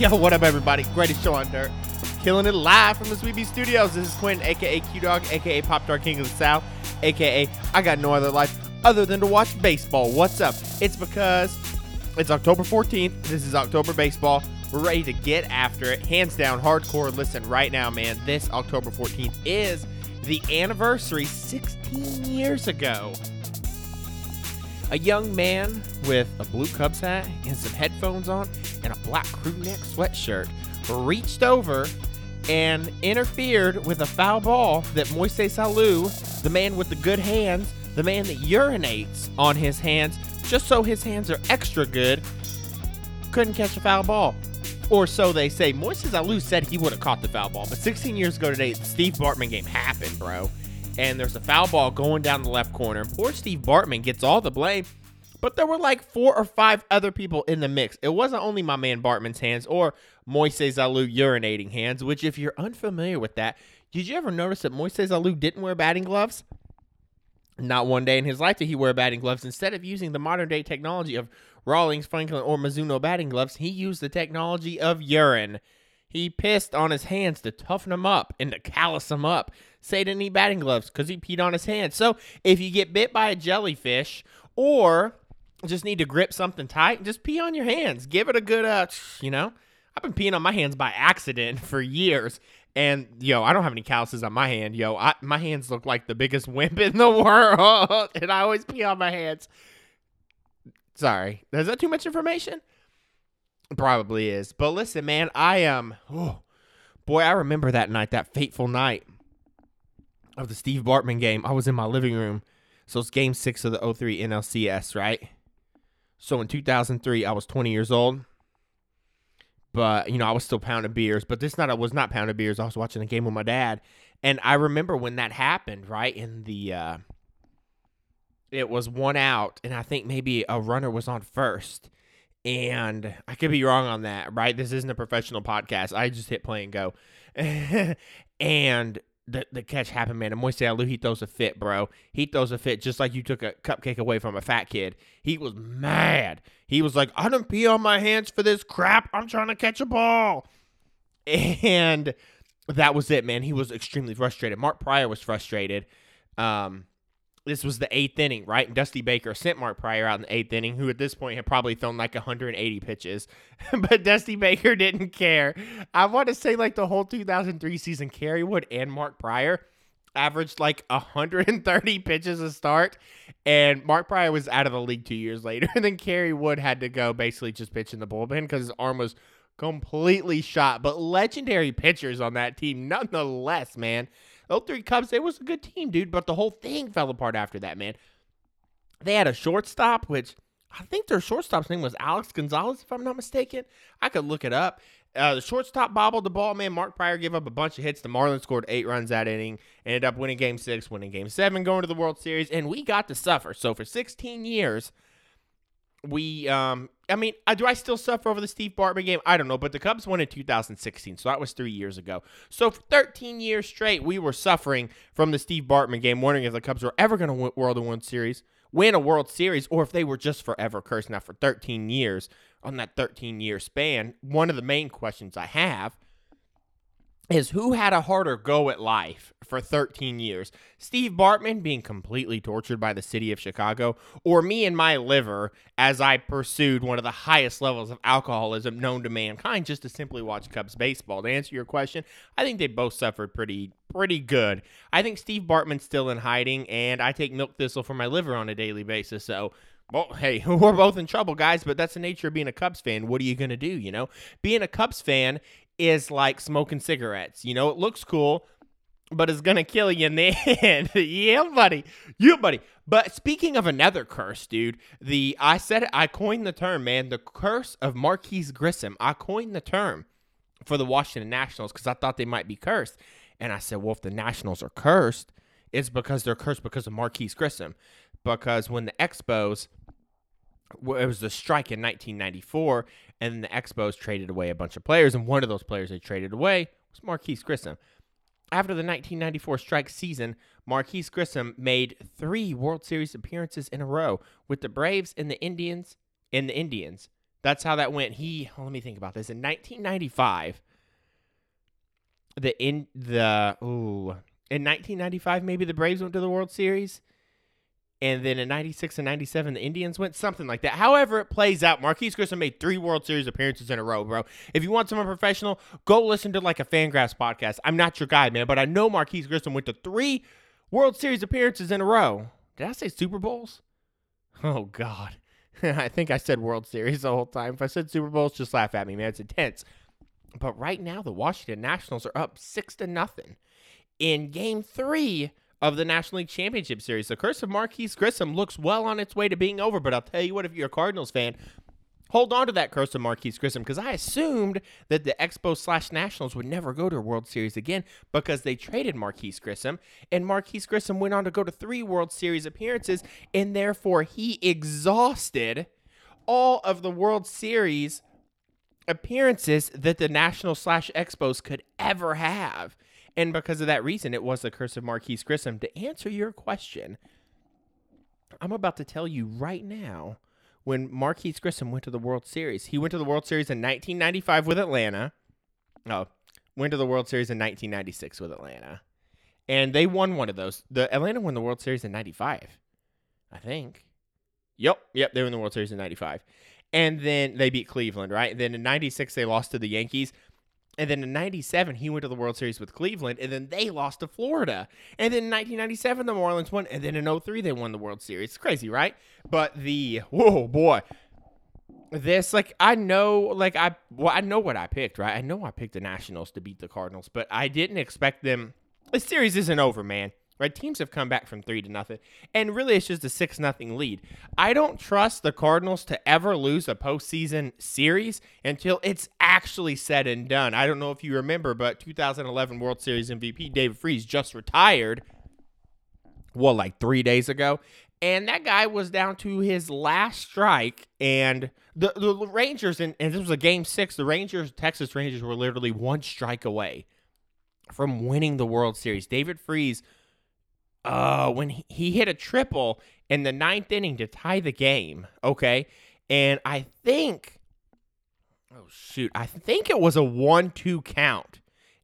Yo, what up, everybody? Greatest show on dirt. Killing it live from the Sweet Bee Studios. This is Quinn, aka Q Dog, aka Pop Tart King of the South, aka I got no other life other than to watch baseball. What's up? It's because it's October 14th. This is October Baseball. We're ready to get after it. Hands down, hardcore. Listen, right now, man, this October 14th is the anniversary 16 years ago. A young man with a blue Cubs hat and some headphones on and a black crew neck sweatshirt reached over and interfered with a foul ball that Moise Alou, the man with the good hands, the man that urinates on his hands, just so his hands are extra good, couldn't catch a foul ball. Or so they say. Moise Alou said he would have caught the foul ball, but 16 years ago today, the Steve Bartman game happened, bro. And there's a foul ball going down the left corner. Poor Steve Bartman gets all the blame. But there were like four or five other people in the mix. It wasn't only my man Bartman's hands or Moises Alou urinating hands, which, if you're unfamiliar with that, did you ever notice that Moises Alou didn't wear batting gloves? Not one day in his life did he wear batting gloves. Instead of using the modern day technology of Rawlings, Franklin, or Mizuno batting gloves, he used the technology of urine. He pissed on his hands to toughen them up and to callus them up. Say didn't need batting gloves because he peed on his hands. So if you get bit by a jellyfish or just need to grip something tight, just pee on your hands. Give it a good, uh, you know. I've been peeing on my hands by accident for years. And yo, I don't have any calluses on my hand. Yo, I, my hands look like the biggest wimp in the world, and I always pee on my hands. Sorry, is that too much information? Probably is. But listen, man, I am. Um, oh, boy, I remember that night, that fateful night of the Steve Bartman game. I was in my living room. So it's game six of the 03 NLCS, right? So in 2003, I was 20 years old but you know I was still pounding beers. But this night I was not pounding beers. I was watching a game with my dad, and I remember when that happened. Right in the, uh, it was one out, and I think maybe a runner was on first, and I could be wrong on that. Right, this isn't a professional podcast. I just hit play and go, and the, the catch happened, man. And Moise Alou, he throws a fit, bro. He throws a fit just like you took a cupcake away from a fat kid. He was mad. He was like, I didn't pee on my hands for this crap. I'm trying to catch a ball. And that was it, man. He was extremely frustrated. Mark Prior was frustrated. Um, this was the eighth inning, right? And Dusty Baker sent Mark Prior out in the eighth inning, who at this point had probably thrown like 180 pitches. but Dusty Baker didn't care. I want to say like the whole 2003 season, Kerry Wood and Mark Prior averaged like 130 pitches a start. And Mark Prior was out of the league two years later. And then Kerry Wood had to go basically just pitch in the bullpen because his arm was completely shot. But legendary pitchers on that team, nonetheless, man. 03 Cubs, it was a good team, dude, but the whole thing fell apart after that, man. They had a shortstop, which I think their shortstop's name was Alex Gonzalez, if I'm not mistaken. I could look it up. Uh, the shortstop bobbled the ball, man. Mark Prior gave up a bunch of hits. The Marlins scored eight runs that inning, ended up winning game six, winning game seven, going to the World Series, and we got to suffer. So for 16 years, we um I mean, do I still suffer over the Steve Bartman game? I don't know, but the Cubs won in 2016, so that was three years ago. So for 13 years straight, we were suffering from the Steve Bartman game, wondering if the Cubs were ever going to win World One Series, win a World Series, or if they were just forever cursed. Now, for 13 years, on that 13 year span, one of the main questions I have is who had a harder go at life for 13 years? Steve Bartman being completely tortured by the city of Chicago, or me and my liver as I pursued one of the highest levels of alcoholism known to mankind just to simply watch Cubs baseball? To answer your question, I think they both suffered pretty pretty good. I think Steve Bartman's still in hiding, and I take milk thistle for my liver on a daily basis, so well, hey, we're both in trouble, guys, but that's the nature of being a Cubs fan. What are you going to do? You know, being a Cubs fan is like smoking cigarettes. You know, it looks cool, but it's gonna kill you in the end. yeah, buddy. You, buddy. But speaking of another curse, dude, the I said I coined the term, man, the curse of Marquis Grissom. I coined the term for the Washington Nationals because I thought they might be cursed. And I said, well, if the Nationals are cursed, it's because they're cursed because of Marquis Grissom. Because when the Expos it was the strike in 1994, and the Expos traded away a bunch of players, and one of those players they traded away was Marquis Grissom. After the 1994 strike season, Marquis Grissom made three World Series appearances in a row with the Braves and the Indians. In the Indians, That's how that went. He well, let me think about this. In 1995, the in the ooh in 1995 maybe the Braves went to the World Series. And then in 96 and 97, the Indians went something like that. However, it plays out. Marquis Grissom made three World Series appearances in a row, bro. If you want someone professional, go listen to like a Fangraphs podcast. I'm not your guy, man, but I know Marquis Grissom went to three World Series appearances in a row. Did I say Super Bowls? Oh, God. I think I said World Series the whole time. If I said Super Bowls, just laugh at me, man. It's intense. But right now, the Washington Nationals are up six to nothing in Game Three of the National League Championship Series. The curse of Marquis Grissom looks well on its way to being over. But I'll tell you what, if you're a Cardinals fan, hold on to that curse of Marquis Grissom because I assumed that the Expos slash Nationals would never go to a World Series again because they traded Marquis Grissom, and Marquis Grissom went on to go to three World Series appearances, and therefore he exhausted all of the World Series appearances that the National slash Expos could ever have. And because of that reason, it was the curse of Marquis Grissom. To answer your question, I'm about to tell you right now when Marquis Grissom went to the World Series. He went to the World Series in 1995 with Atlanta. Oh, went to the World Series in 1996 with Atlanta. And they won one of those. The Atlanta won the World Series in 95. I think. Yep, yep, they won the World Series in 95. And then they beat Cleveland, right? And then in 96 they lost to the Yankees. And then in 97, he went to the World Series with Cleveland, and then they lost to Florida. And then in 1997, the Marlins won, and then in 03, they won the World Series. It's crazy, right? But the, whoa, boy. This, like, I know, like, I, well, I know what I picked, right? I know I picked the Nationals to beat the Cardinals, but I didn't expect them. The series isn't over, man right? Teams have come back from three to nothing, and really it's just a six nothing lead. I don't trust the Cardinals to ever lose a postseason series until it's actually said and done. I don't know if you remember, but 2011 World Series MVP David Freese just retired. Well, like three days ago, and that guy was down to his last strike and the, the rangers and, and this was a game six the rangers texas rangers were literally one strike away from winning the world series david freese uh, when he, he hit a triple in the ninth inning to tie the game. Okay. And I think, oh, shoot, I think it was a 1 2 count,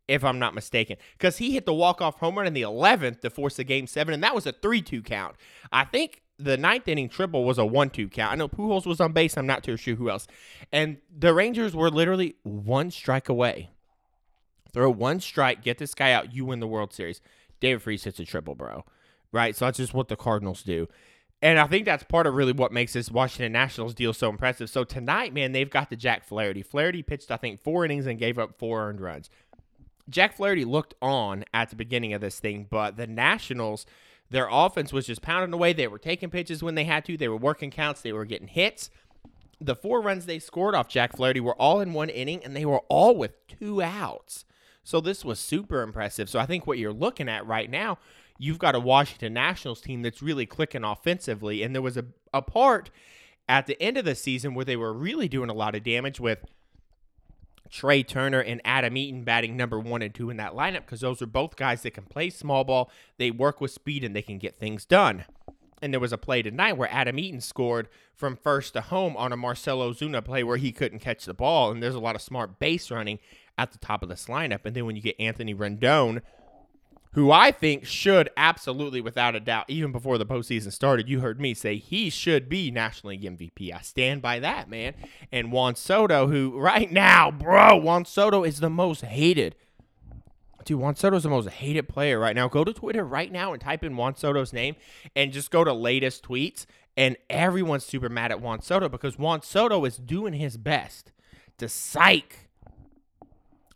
if I'm not mistaken, because he hit the walk off home run in the 11th to force the game seven, and that was a 3 2 count. I think the ninth inning triple was a one-two count. I know Pujols was on base. I'm not too sure who else. And the Rangers were literally one strike away. Throw one strike, get this guy out. You win the World Series. David Freese hits a triple, bro. Right? So that's just what the Cardinals do. And I think that's part of really what makes this Washington Nationals deal so impressive. So tonight, man, they've got the Jack Flaherty. Flaherty pitched, I think, four innings and gave up four earned runs. Jack Flaherty looked on at the beginning of this thing, but the Nationals, their offense was just pounding away. They were taking pitches when they had to, they were working counts, they were getting hits. The four runs they scored off Jack Flaherty were all in one inning, and they were all with two outs. So this was super impressive. So I think what you're looking at right now, you've got a Washington Nationals team that's really clicking offensively. And there was a, a part at the end of the season where they were really doing a lot of damage with Trea Turner and Adam Eaton batting number one and two in that lineup because those are both guys that can play small ball, they work with speed, and they can get things done. And there was a play tonight where Adam Eaton scored from first to home on a Marcell Ozuna play where he couldn't catch the ball. And there's a lot of smart base running at the top of this lineup. And then when you get Anthony Rendon, who I think should absolutely, without a doubt, even before the postseason started, you heard me say he should be National League MVP. I stand by that, man. And Juan Soto, who right now, bro, Juan Soto is the most hated. Dude, Juan Soto is the most hated player right now. Go to Twitter right now and type in Juan Soto's name and just go to latest tweets. And everyone's super mad at Juan Soto because Juan Soto is doing his best to psych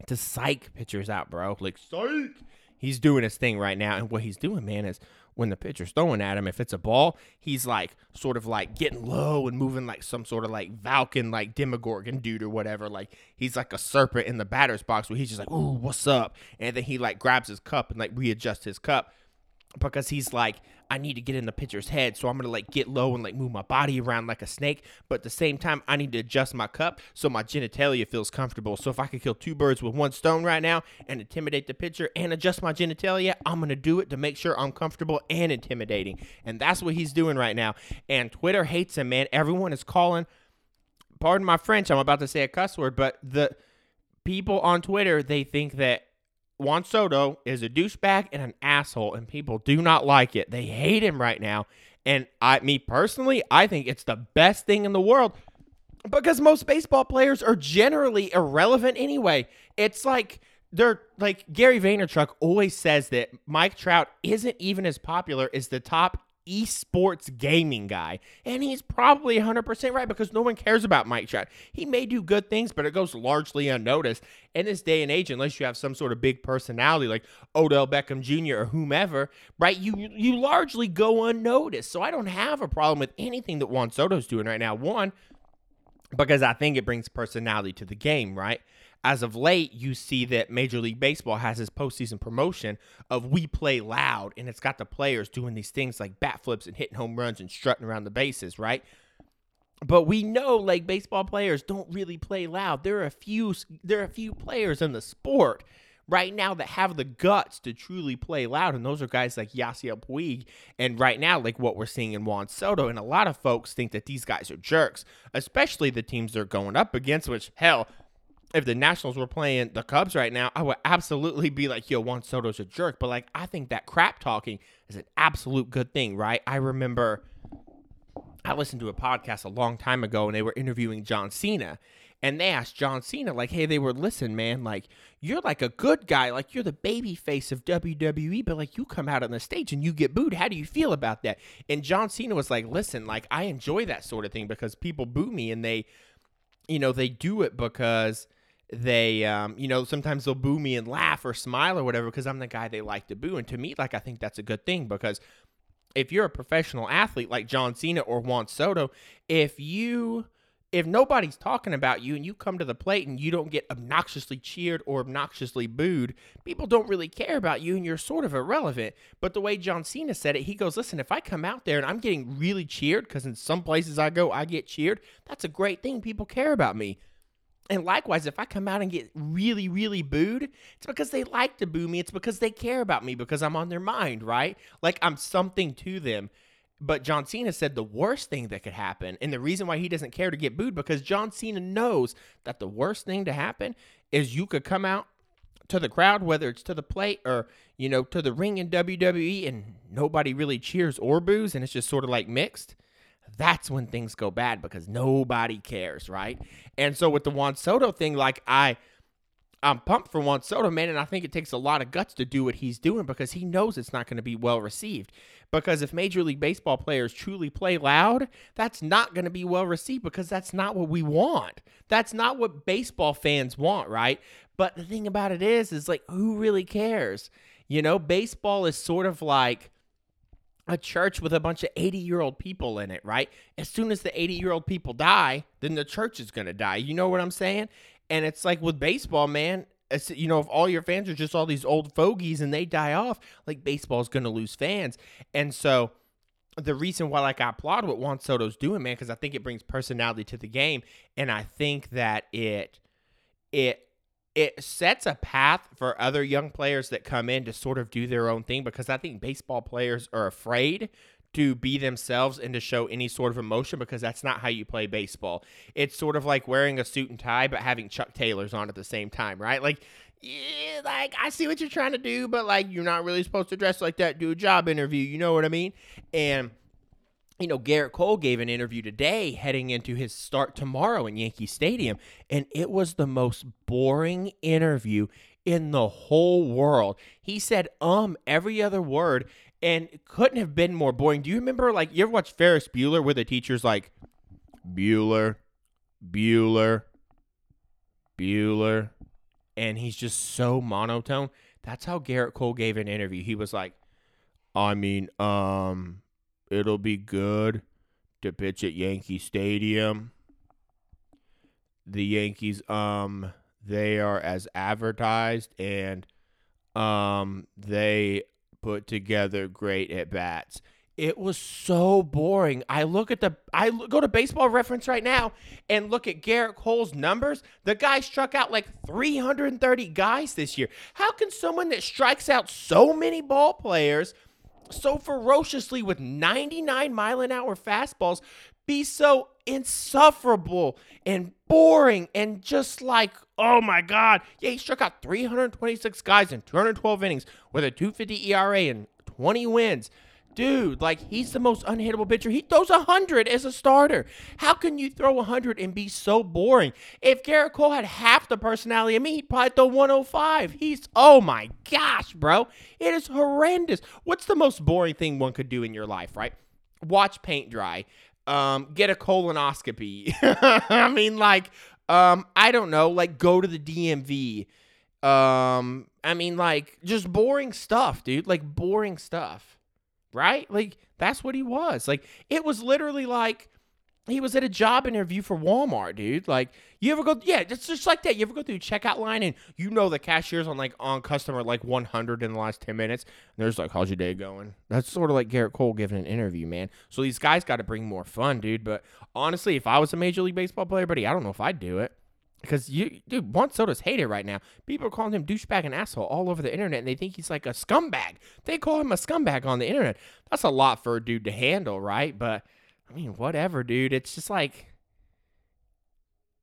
to psych pitchers out, bro. Like psych. He's doing his thing right now, and what he's doing, man, is when the pitcher's throwing at him, if it's a ball, he's like sort of like getting low and moving like some sort of like Vulcan, like Demogorgon dude or whatever. Like he's like a serpent in the batter's box where he's just like, "Ooh, what's up?" And then he like grabs his cup and like readjusts his cup because he's like, I need to get in the pitcher's head, so I'm gonna like get low and like move my body around like a snake. But at the same time, I need to adjust my cup so my genitalia feels comfortable. So if I could kill two birds with one stone right now and intimidate the pitcher and adjust my genitalia, I'm gonna do it to make sure I'm comfortable and intimidating. And that's what he's doing right now. And Twitter hates him, man. Everyone is calling pardon my French, I'm about to say a cuss word, but the people on Twitter they think that Juan Soto is a douchebag and an asshole, and people do not like it. They hate him right now. And I, me personally, I think it's the best thing in the world because most baseball players are generally irrelevant anyway. It's like they're like Gary Vaynerchuk always says that Mike Trout isn't even as popular as the top esports gaming guy. And he's probably 100% right because no one cares about Mike Trout. He may do good things, but it goes largely unnoticed. In this day and age, unless you have some sort of big personality like Odell Beckham Jr. or whomever, right, you you largely go unnoticed. So I don't have a problem with anything that Juan Soto's doing right now. One, because I think it brings personality to the game, right? As of late, you see that Major League Baseball has this postseason promotion of we play loud, and it's got the players doing these things like bat flips and hitting home runs and strutting around the bases, right? But we know like baseball players don't really play loud. There are a few there are a few players in the sport right now that have the guts to truly play loud, and those are guys like Yasiel Puig, and right now, like what we're seeing in Juan Soto. And a lot of folks think that these guys are jerks, especially the teams they're going up against, which hell, if the Nationals were playing the Cubs right now, I would absolutely be like, yo, Juan Soto's a jerk. But like, I think that crap talking is an absolute good thing, right? I remember I listened to a podcast a long time ago and they were interviewing John Cena. And they asked John Cena, like, hey, they were, listen, man, like, you're like a good guy. Like, you're the baby face of WWE, but like, you come out on the stage and you get booed. How do you feel about that? And John Cena was like, listen, like, I enjoy that sort of thing because people boo me and they, you know, they do it because they um, you know sometimes they'll boo me and laugh or smile or whatever because i'm the guy they like to boo and to me like i think that's a good thing because if you're a professional athlete like john cena or juan soto if you if nobody's talking about you and you come to the plate and you don't get obnoxiously cheered or obnoxiously booed, people don't really care about you and you're sort of irrelevant. But the way John Cena said it, he goes, Listen, if I come out there and I'm getting really cheered, because in some places I go, I get cheered, that's a great thing. People care about me. And likewise, if I come out and get really, really booed, it's because they like to boo me. It's because they care about me because I'm on their mind, right? Like I'm something to them. But John Cena said the worst thing that could happen, and the reason why he doesn't care to get booed, because John Cena knows that the worst thing to happen is you could come out to the crowd, whether it's to the plate or, you know, to the ring in WWE, and nobody really cheers or boos, and it's just sort of like mixed that's when things go bad because nobody cares, right? And so with the Juan Soto thing, like I I'm pumped for Juan Soto, man, and I think it takes a lot of guts to do what he's doing because he knows it's not going to be well received. Because if Major League Baseball players truly play loud, that's not going to be well received because that's not what we want. That's not what baseball fans want, right? But the thing about it is, is like, who really cares? You know, baseball is sort of like a church with a bunch of 80 year old people in it, right? As soon as the 80 year old people die, then the church is going to die. You know what I'm saying? And it's like with baseball, man, you know, if all your fans are just all these old fogies and they die off, like baseball is going to lose fans. And so the reason why like I applaud what Juan Soto's doing, man, because I think it brings personality to the game. And I think that it, it, it sets a path for other young players that come in to sort of do their own thing because I think baseball players are afraid to be themselves and to show any sort of emotion because that's not how you play baseball. It's sort of like wearing a suit and tie but having Chuck Taylors on at the same time, right? Like yeah, like I see what you're trying to do, but like you're not really supposed to dress like that, do a job interview, you know what I mean? And you know, Gerrit Cole gave an interview today heading into his start tomorrow in Yankee Stadium, and it was the most boring interview in the whole world. He said um every other word and couldn't have been more boring. Do you remember like you ever watch Ferris Bueller where the teacher's like Bueller, Bueller, Bueller, and he's just so monotone? That's how Gerrit Cole gave an interview. He was like, I mean, um, it'll be good to pitch at Yankee Stadium. The Yankees, um, they are as advertised and um they put together great at bats. It was so boring. I look at the I go to baseball reference right now and look at Gerrit Cole's numbers. The guy struck out like 330 guys this year. How can someone that strikes out so many ball players so ferociously with 99 mile an hour fastballs be so insufferable and boring and just like, oh my God. Yeah, he struck out 326 guys in 212 innings with a 250 ERA and 20 wins. Dude, like he's the most unhittable pitcher. He throws 100 as a starter. How can you throw 100 and be so boring? If Gerrit Cole had half the personality of me, he'd probably throw 105. He's, oh my gosh, bro. It is horrendous. What's the most boring thing one could do in your life, right? Watch paint dry. Um, get a colonoscopy. I mean, like, um, I don't know, like go to the DMV. Um, I mean, like, just boring stuff, dude. Like boring stuff right? Like that's what he was. Like it was literally like he was at a job interview for Walmart, dude. Like you ever go yeah, it's just like that. You ever go through checkout line and you know the cashier's on like on customer like 100 in the last 10 minutes and there's like how's your day going? That's sort of like Gerrit Cole giving an interview, man. So these guys got to bring more fun, dude, but honestly, if I was a major league baseball player, buddy, I don't know if I'd do it. Because you, dude, Juan Soto's hated right now. People are calling him douchebag and asshole all over the internet, and they think he's like a scumbag. They call him a scumbag on the internet. That's a lot for a dude to handle, right? But I mean, whatever, dude. It's just like,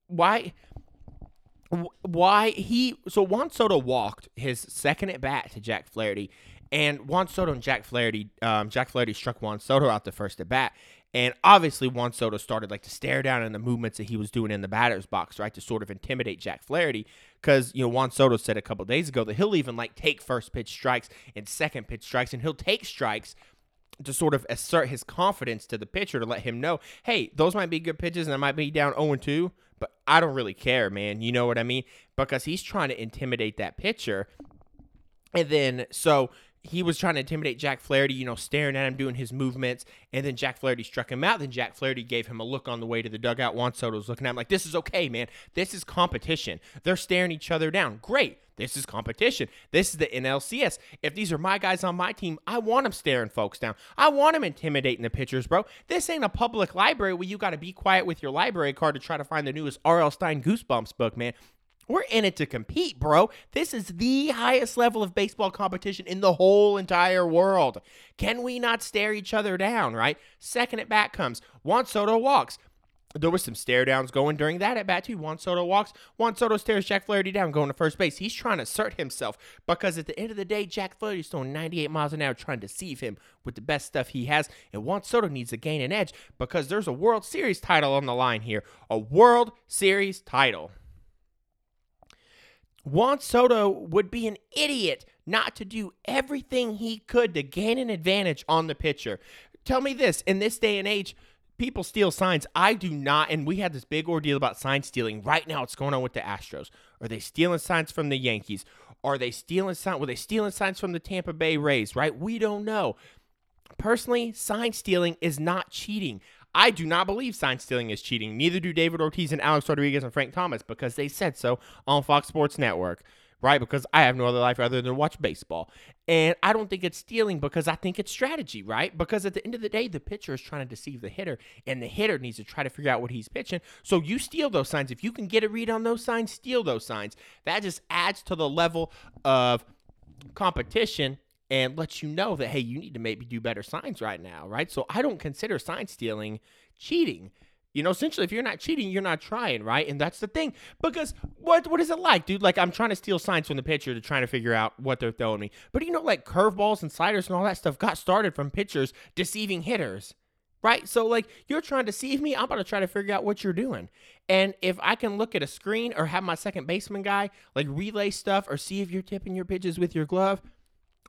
why, why he? So Juan Soto walked his second at bat to Jack Flaherty, and Juan Soto and Jack Flaherty, um, Jack Flaherty struck Juan Soto out the first at bat, and obviously, Juan Soto started like to stare down in the movements that he was doing in the batter's box, right, to sort of intimidate Jack Flaherty. Because you know Juan Soto said a couple days ago that he'll even like take first pitch strikes and second pitch strikes, and he'll take strikes to sort of assert his confidence to the pitcher to let him know, hey, those might be good pitches, and I might be down 0 2, but I don't really care, man. You know what I mean? Because he's trying to intimidate that pitcher. And then so he was trying to intimidate Jack Flaherty, you know, staring at him, doing his movements, and then Jack Flaherty struck him out. Then Jack Flaherty gave him a look on the way to the dugout. Juan Soto was looking at him like, "This is okay, man. This is competition. They're staring each other down. Great. This is competition. This is the NLCS. If these are my guys on my team, I want them staring folks down. I want them intimidating the pitchers, bro. This ain't a public library where you got to be quiet with your library card to try to find the newest R.L. Stine Goosebumps book, man. We're in it to compete, bro. This is the highest level of baseball competition in the whole entire world. Can we not stare each other down, right? Second at bat comes. Juan Soto walks. There was some stare downs going during that at bat too. Juan Soto walks. Juan Soto stares Jack Flaherty down, going to first base. He's trying to assert himself because at the end of the day, Jack Flaherty's throwing 98 miles an hour, trying to deceive him with the best stuff he has. And Juan Soto needs to gain an edge because there's a World Series title on the line here. A World Series title. Juan Soto would be an idiot not to do everything he could to gain an advantage on the pitcher. Tell me this in this day and age, people steal signs. I do not. And we had this big ordeal about sign stealing. Right now, it's going on with the Astros. Are they stealing signs from the Yankees? Are they stealing signs? Were they stealing signs from the Tampa Bay Rays? Right? We don't know. Personally, sign stealing is not cheating. I do not believe sign stealing is cheating. Neither do David Ortiz and Alex Rodriguez and Frank Thomas because they said so on Fox Sports Network, right? Because I have no other life other than watch baseball. And I don't think it's stealing because I think it's strategy, right? Because at the end of the day, the pitcher is trying to deceive the hitter, and the hitter needs to try to figure out what he's pitching. So you steal those signs. If you can get a read on those signs, steal those signs. That just adds to the level of competition and lets you know that hey, you need to maybe do better signs right now, right? So I don't consider sign stealing cheating. You know, essentially, if you're not cheating, you're not trying, right? And that's the thing. Because what what is it like, dude? Like I'm trying to steal signs from the pitcher to trying to figure out what they're throwing me. But you know, like curveballs and sliders and all that stuff got started from pitchers deceiving hitters. Right? So like you're trying to deceive me, I'm about to try to figure out what you're doing. And if I can look at a screen or have my second baseman guy like relay stuff or see if you're tipping your pitches with your glove,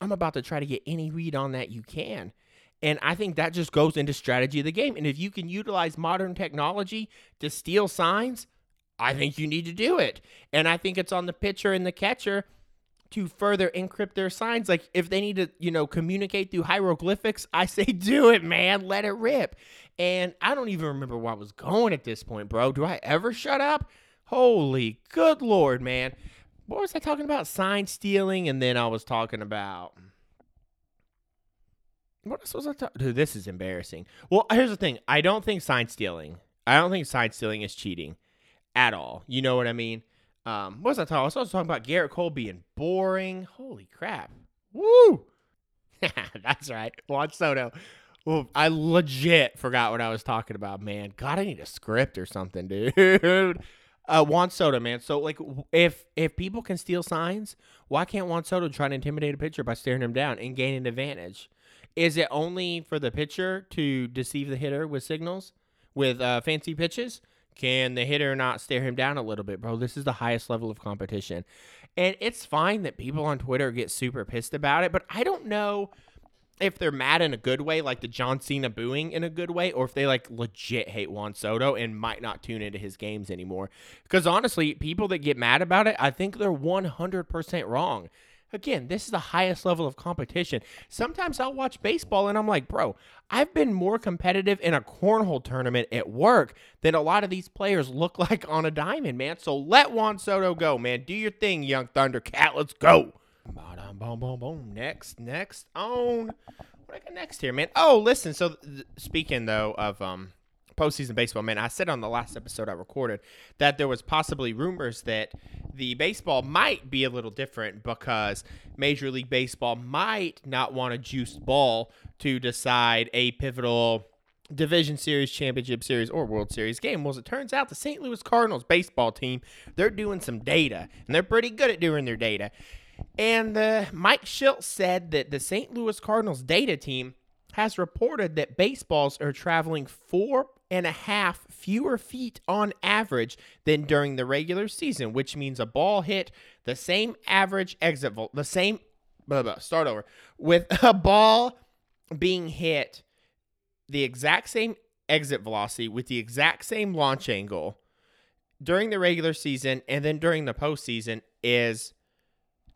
I'm about to try to get any read on that you can. And I think that just goes into strategy of the game. And if you can utilize modern technology to steal signs, I think you need to do it. And I think it's on the pitcher and the catcher to further encrypt their signs. Like if they need to, you know, communicate through hieroglyphics, I say do it, man. Let it rip. And I don't even remember where I was going at this point, bro. Do I ever shut up? Holy good lord, man what was I talking about? Sign stealing, and then I was talking about what else was I talking? Dude, this is embarrassing. Well, here's the thing. I don't think sign stealing. I don't think sign stealing is cheating at all. You know what I mean? Um, what was I talking? I was also talking about Gerrit Cole being boring. Holy crap! Woo! That's right. Juan Soto Well, I legit forgot what I was talking about, man. God, I need a script or something, dude. Uh, Juan Soto, man. So, like, if if people can steal signs, why can't Juan Soto try to intimidate a pitcher by staring him down and gain an advantage? Is it only for the pitcher to deceive the hitter with signals, with uh, fancy pitches? Can the hitter not stare him down a little bit, bro? This is the highest level of competition. And it's fine that people on Twitter get super pissed about it, but I don't know if they're mad in a good way, like the John Cena booing in a good way, or if they like legit hate Juan Soto and might not tune into his games anymore. Because honestly, people that get mad about it, I think they're 100% wrong. Again, this is the highest level of competition. Sometimes I'll watch baseball and I'm like, bro, I've been more competitive in a cornhole tournament at work than a lot of these players look like on a diamond, man. So let Juan Soto go, man. Do your thing, young Thundercat. Let's go. Boom, boom, boom. Next, next on. What I got next here, man? Oh, listen. So th- speaking though of um postseason baseball, man, I said on the last episode I recorded that there was possibly rumors that the baseball might be a little different because Major League Baseball might not want a juiced ball to decide a pivotal division series, championship series, or World Series game. Well, as it turns out, the St. Louis Cardinals baseball team, they're doing some data, and they're pretty good at doing their data. And uh, Mike Shildt said that the St. Louis Cardinals data team has reported that baseballs are traveling four and a half fewer feet on average than during the regular season, which means a ball hit the same average exit volt, the same. Blah, blah, start over with a ball being hit the exact same exit velocity with the exact same launch angle during the regular season and then during the postseason is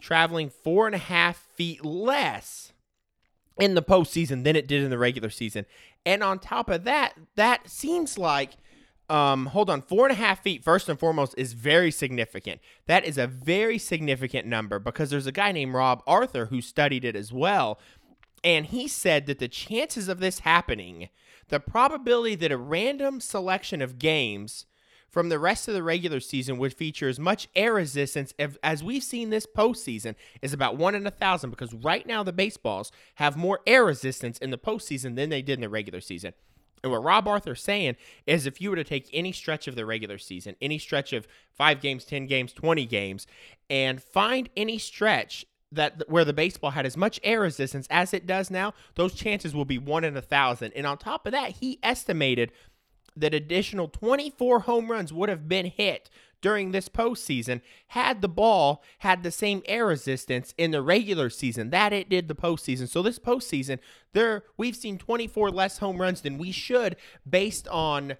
traveling four and a half feet less in the postseason than it did in the regular season. And on top of that, that seems like, um, hold on, four and a half feet, first and foremost, is very significant. That is a very significant number because there's a guy named Rob Arthur who studied it as well. And he said that the chances of this happening, the probability that a random selection of games from the rest of the regular season would feature as much air resistance as we've seen this postseason is about one in a thousand because right now the baseballs have more air resistance in the postseason than they did in the regular season. And what Rob Arthur's saying is if you were to take any stretch of the regular season, any stretch of five games, 10 games, 20 games, and find any stretch that where the baseball had as much air resistance as it does now, those chances will be one in a thousand. And on top of that, he estimated that additional 24 home runs would have been hit during this postseason had the ball had the same air resistance in the regular season that it did the postseason. So this postseason, there we've seen 24 less home runs than we should based on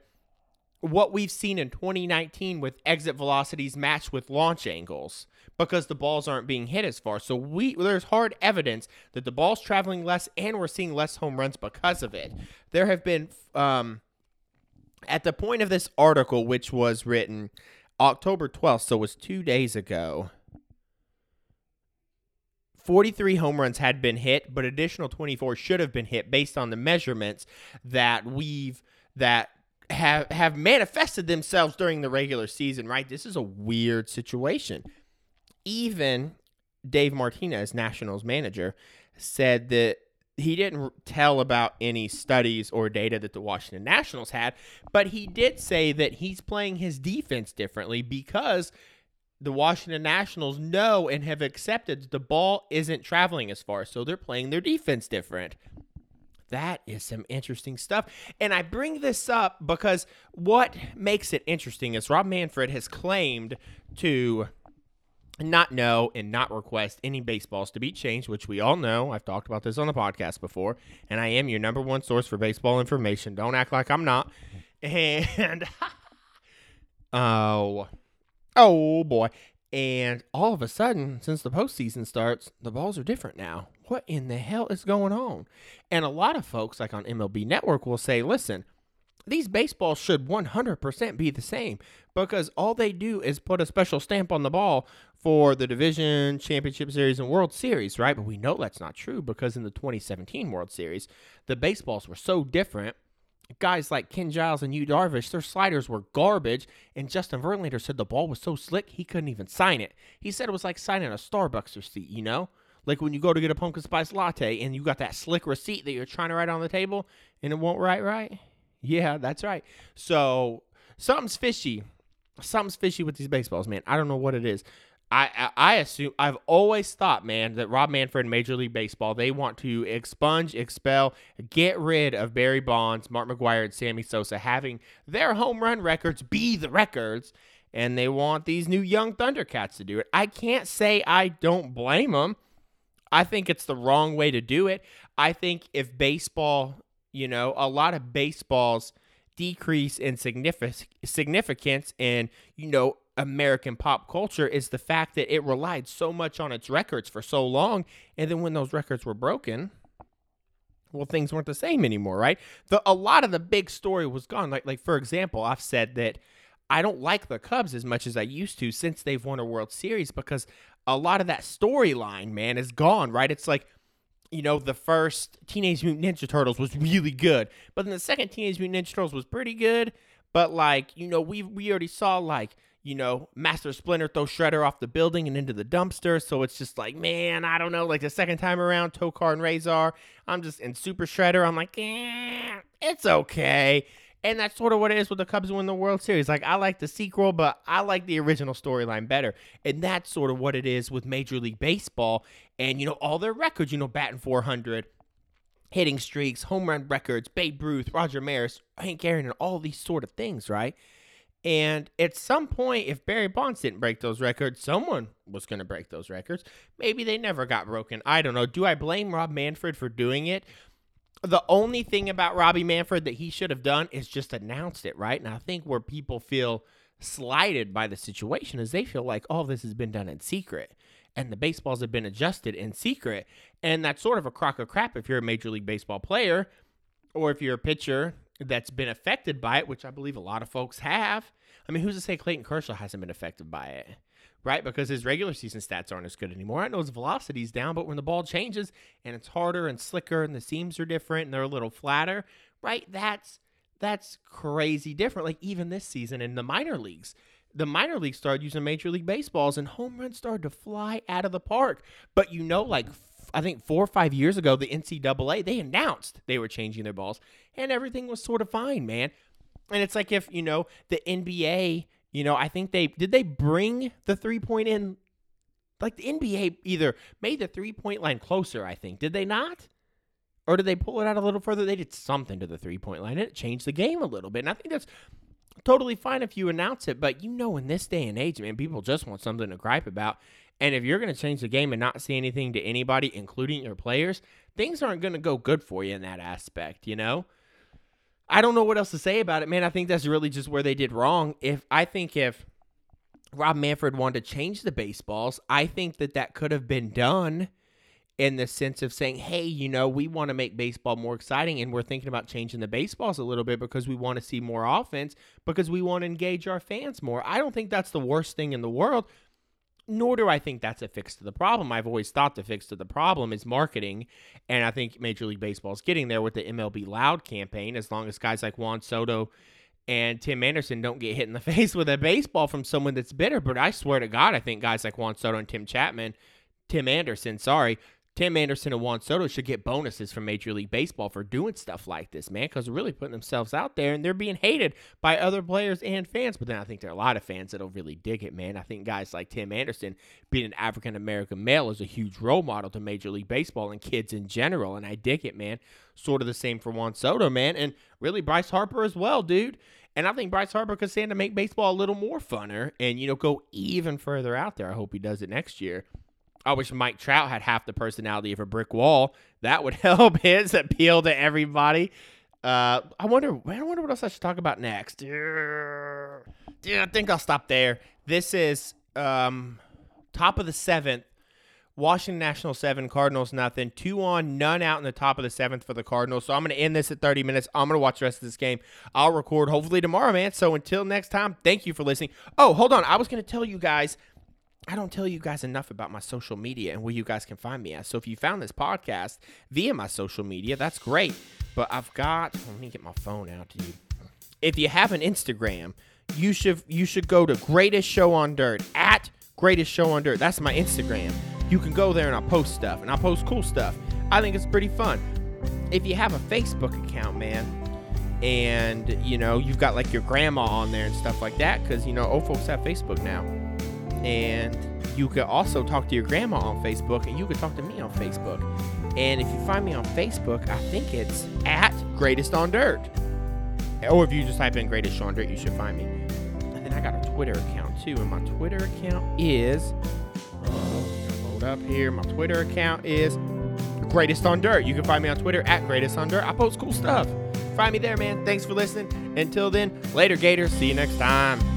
what we've seen in 2019 with exit velocities matched with launch angles because the balls aren't being hit as far. So we there's hard evidence that the ball's traveling less and we're seeing less home runs because of it. There have been um at the point of this article, which was written October 12th, so it was two days ago, 43 home runs had been hit, but additional 24 should have been hit based on the measurements that we've that have have manifested themselves during the regular season, right? This is a weird situation. Even Dave Martinez, Nationals manager, said that he didn't tell about any studies or data that the Washington Nationals had, but he did say that he's playing his defense differently because the Washington Nationals know and have accepted the ball isn't traveling as far, so they're playing their defense different. That is some interesting stuff. And I bring this up because what makes it interesting is Rob Manfred has claimed to not know and not request any baseballs to be changed, which we all know. I've talked about this on the podcast before, and I am your number one source for baseball information. Don't act like I'm not. And oh, oh boy. And all of a sudden, since the postseason starts, the balls are different now. What in the hell is going on? And a lot of folks, like on MLB Network, will say, listen, these baseballs should 100% be the same because all they do is put a special stamp on the ball for the division, championship series, and World Series, right? But we know that's not true because in the 2017 World Series, the baseballs were so different. Guys like Ken Giles and Yu Darvish, their sliders were garbage, and Justin Verlander said the ball was so slick he couldn't even sign it. He said it was like signing a Starbucks receipt, you know? Like when you go to get a pumpkin spice latte and you got that slick receipt that you're trying to write on the table and it won't write right. Yeah, that's right. So something's fishy. Something's fishy with these baseballs, man. I don't know what it is. I, I, assume I've always thought, man, that Rob Manfred, Major League Baseball, they want to expunge, expel, get rid of Barry Bonds, Mark McGwire, and Sammy Sosa, having their home run records be the records, and they want these new young Thundercats to do it. I can't say I don't blame them. I think it's the wrong way to do it. I think if baseball, you know, a lot of baseballs decrease in significance and, you know, American pop culture is the fact that it relied so much on its records for so long. And then when those records were broken, well, things weren't the same anymore, right? The, a lot of the big story was gone. Like, like for example, I've said that I don't like the Cubs as much as I used to since they've won a World Series because a lot of that storyline, man, is gone, right? It's like, you know, the first Teenage Mutant Ninja Turtles was really good, but then the second Teenage Mutant Ninja Turtles was pretty good. But like, you know, we we already saw like you know, Master Splinter throw Shredder off the building and into the dumpster. So it's just like, man, I don't know. Like the second time around, Tokka and Rahzar, I'm just in Super Shredder. I'm like, eh, it's okay. And that's sort of what it is with the Cubs win the World Series. Like, I like the sequel, but I like the original storyline better. And that's sort of what it is with Major League Baseball and, you know, all their records, you know, batting 400, hitting streaks, home run records, Babe Ruth, Roger Maris, Hank Aaron, and all these sort of things, right? And at some point, if Barry Bonds didn't break those records, someone was going to break those records. Maybe they never got broken. I don't know. Do I blame Rob Manfred for doing it? The only thing about Robbie Manfred that he should have done is just announced it, right? And I think where people feel slighted by the situation is they feel like all oh, this has been done in secret and the baseballs have been adjusted in secret. And that's sort of a crock of crap if you're a Major League Baseball player or if you're a pitcher that's been affected by it, which I believe a lot of folks have. I mean, who's to say Clayton Kershaw hasn't been affected by it? Right? Because his regular season stats aren't as good anymore. I know his velocity's down, but when the ball changes and it's harder and slicker and the seams are different and they're a little flatter, right? That's that's crazy different. Like even this season in the minor leagues, the minor leagues started using Major League Baseballs and home runs started to fly out of the park. But you know, like I think four or five years ago, the NCAA they announced they were changing their balls, and everything was sort of fine, man. And it's like if you know the NBA, you know, I think they did they bring the three point in, like the NBA either made the three point line closer. I think did they not, or did they pull it out a little further? They did something to the three point line, and it changed the game a little bit. And I think that's totally fine if you announce it, but you know, in this day and age, man, people just want something to gripe about. And if you're going to change the game and not see anything to anybody, including your players, things aren't going to go good for you in that aspect, you know? I don't know what else to say about it, man. I think that's really just where they did wrong. If I think if Rob Manfred wanted to change the baseballs, I think that that could have been done in the sense of saying, hey, you know, we want to make baseball more exciting and we're thinking about changing the baseballs a little bit because we want to see more offense, because we want to engage our fans more. I don't think that's the worst thing in the world nor do I think that's a fix to the problem. I've always thought the fix to the problem is marketing, and I think Major League Baseball is getting there with the MLB Loud campaign. As long as guys like Juan Soto and Tim Anderson don't get hit in the face with a baseball from someone that's bitter, but I swear to God, I think guys like Juan Soto and Tim Chapman, Tim Anderson, sorry, Tim Anderson and Juan Soto should get bonuses from Major League Baseball for doing stuff like this, man, because they're really putting themselves out there and they're being hated by other players and fans. But then I think there are a lot of fans that'll really dig it, man. I think guys like Tim Anderson, being an African American male, is a huge role model to Major League Baseball and kids in general. And I dig it, man. Sort of the same for Juan Soto, man. And really Bryce Harper as well, dude. And I think Bryce Harper could stand to make baseball a little more funner and, you know, go even further out there. I hope he does it next year. I wish Mike Trout had half the personality of a brick wall. That would help his appeal to everybody. Uh, I wonder. I wonder what else I should talk about next. Yeah, I think I'll stop there. This is um, top of the seventh. Washington National seven, Cardinals nothing. Two on, none out in the top of the seventh for the Cardinals. So I'm going to end this at 30 minutes. I'm going to watch the rest of this game. I'll record hopefully tomorrow, man. So until next time, thank you for listening. Oh, hold on. I was going to tell you guys I don't tell you guys enough about my social media and where you guys can find me at. So if you found this podcast via my social media, that's great. But I've got let me get my phone out to you. If you have an Instagram, you should you should go to greatest show on dirt at greatest show on dirt. That's my Instagram. you can go there and I'll post stuff and I'll post cool stuff. I think it's pretty fun. If you have a Facebook account, man, and you know you've got like your grandma on there and stuff like that, because you know old folks have Facebook now, and you could also talk to your grandma on Facebook, and you could talk to me on Facebook. And if you find me on Facebook, I think it's at Greatest on Dirt. Or if you just type in Greatest on Dirt, you should find me. And then I got a Twitter account too, and my Twitter account is. Oh, hold up here. My Twitter account is Greatest on Dirt. You can find me on Twitter at Greatest on Dirt. I post cool stuff. Find me there, man. Thanks for listening. Until then, later, Gators. See you next time.